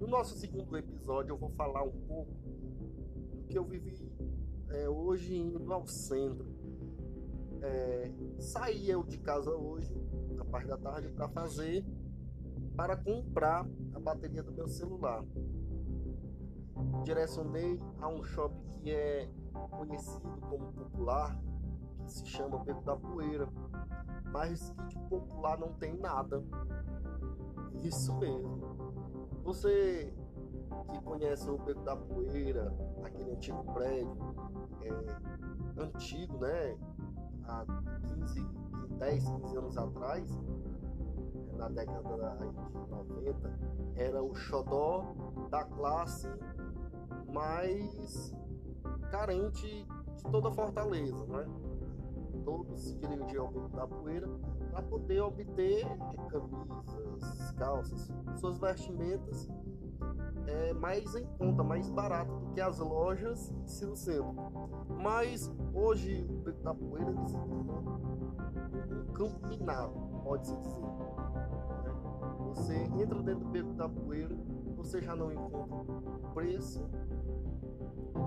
No nosso segundo episódio eu vou falar um pouco do que eu vivi é, hoje indo ao centro. É, saí eu de casa hoje, na parte da tarde, para fazer, para comprar a bateria do meu celular. Direcionei a um shopping que é conhecido como popular, que se chama Beco da Poeira, mas que de popular não tem nada. Isso mesmo. Você que conhece o Beco da Poeira, aquele antigo prédio, é, antigo, né? Há 15, 10, 15 anos atrás, na década de 90, era o xodó da classe mais carente de toda Fortaleza, né? Todos se dirigiam ao Beco da Poeira para poder obter camisas, calças, suas vestimentas é, mais em conta, mais barato do que as lojas de Ciro Centro. Mas hoje o Beco da Poeira ele se tornou um campo minado, pode-se dizer. Você entra dentro do Beco da Poeira, você já não encontra preço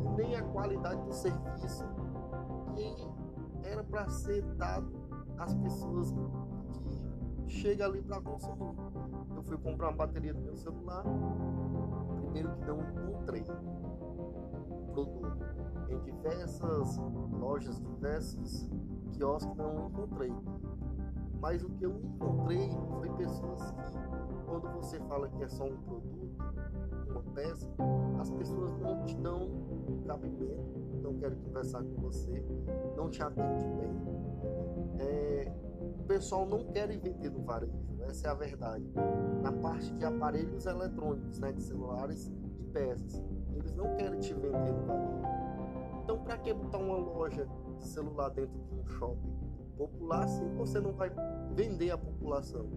e nem a qualidade do serviço era para ser dado às pessoas que chegam ali para consumir. Eu fui comprar uma bateria do meu celular, primeiro que não encontrei produto em diversas lojas, diversos quiosques não encontrei. Mas o que eu encontrei foi pessoas que, quando você fala que é só um produto, uma peça, as pessoas não te dão cabimento, não querem conversar com você, não te atende bem. É, o pessoal não quer vender no varejo, essa é a verdade. Na parte de aparelhos eletrônicos, né, de celulares e peças, eles não querem te vender no varejo. Então, para que botar uma loja de celular dentro de um shopping popular se você não vai vender a população?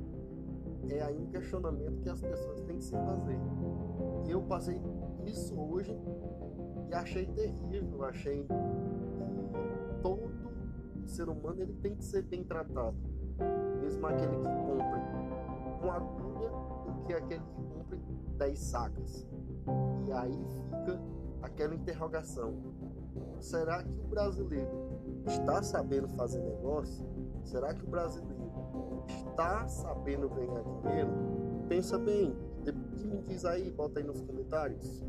É aí um questionamento que as pessoas têm que se fazer. Eu passei isso hoje e achei terrível, achei que todo ser humano ele tem que ser bem tratado. Mesmo aquele que compra uma agulha do que aquele que compra 10 sacas. E aí fica aquela interrogação. Será que o brasileiro está sabendo fazer negócio? Será que o brasileiro está sabendo ganhar dinheiro? Pensa bem, me diz aí, bota aí nos comentários.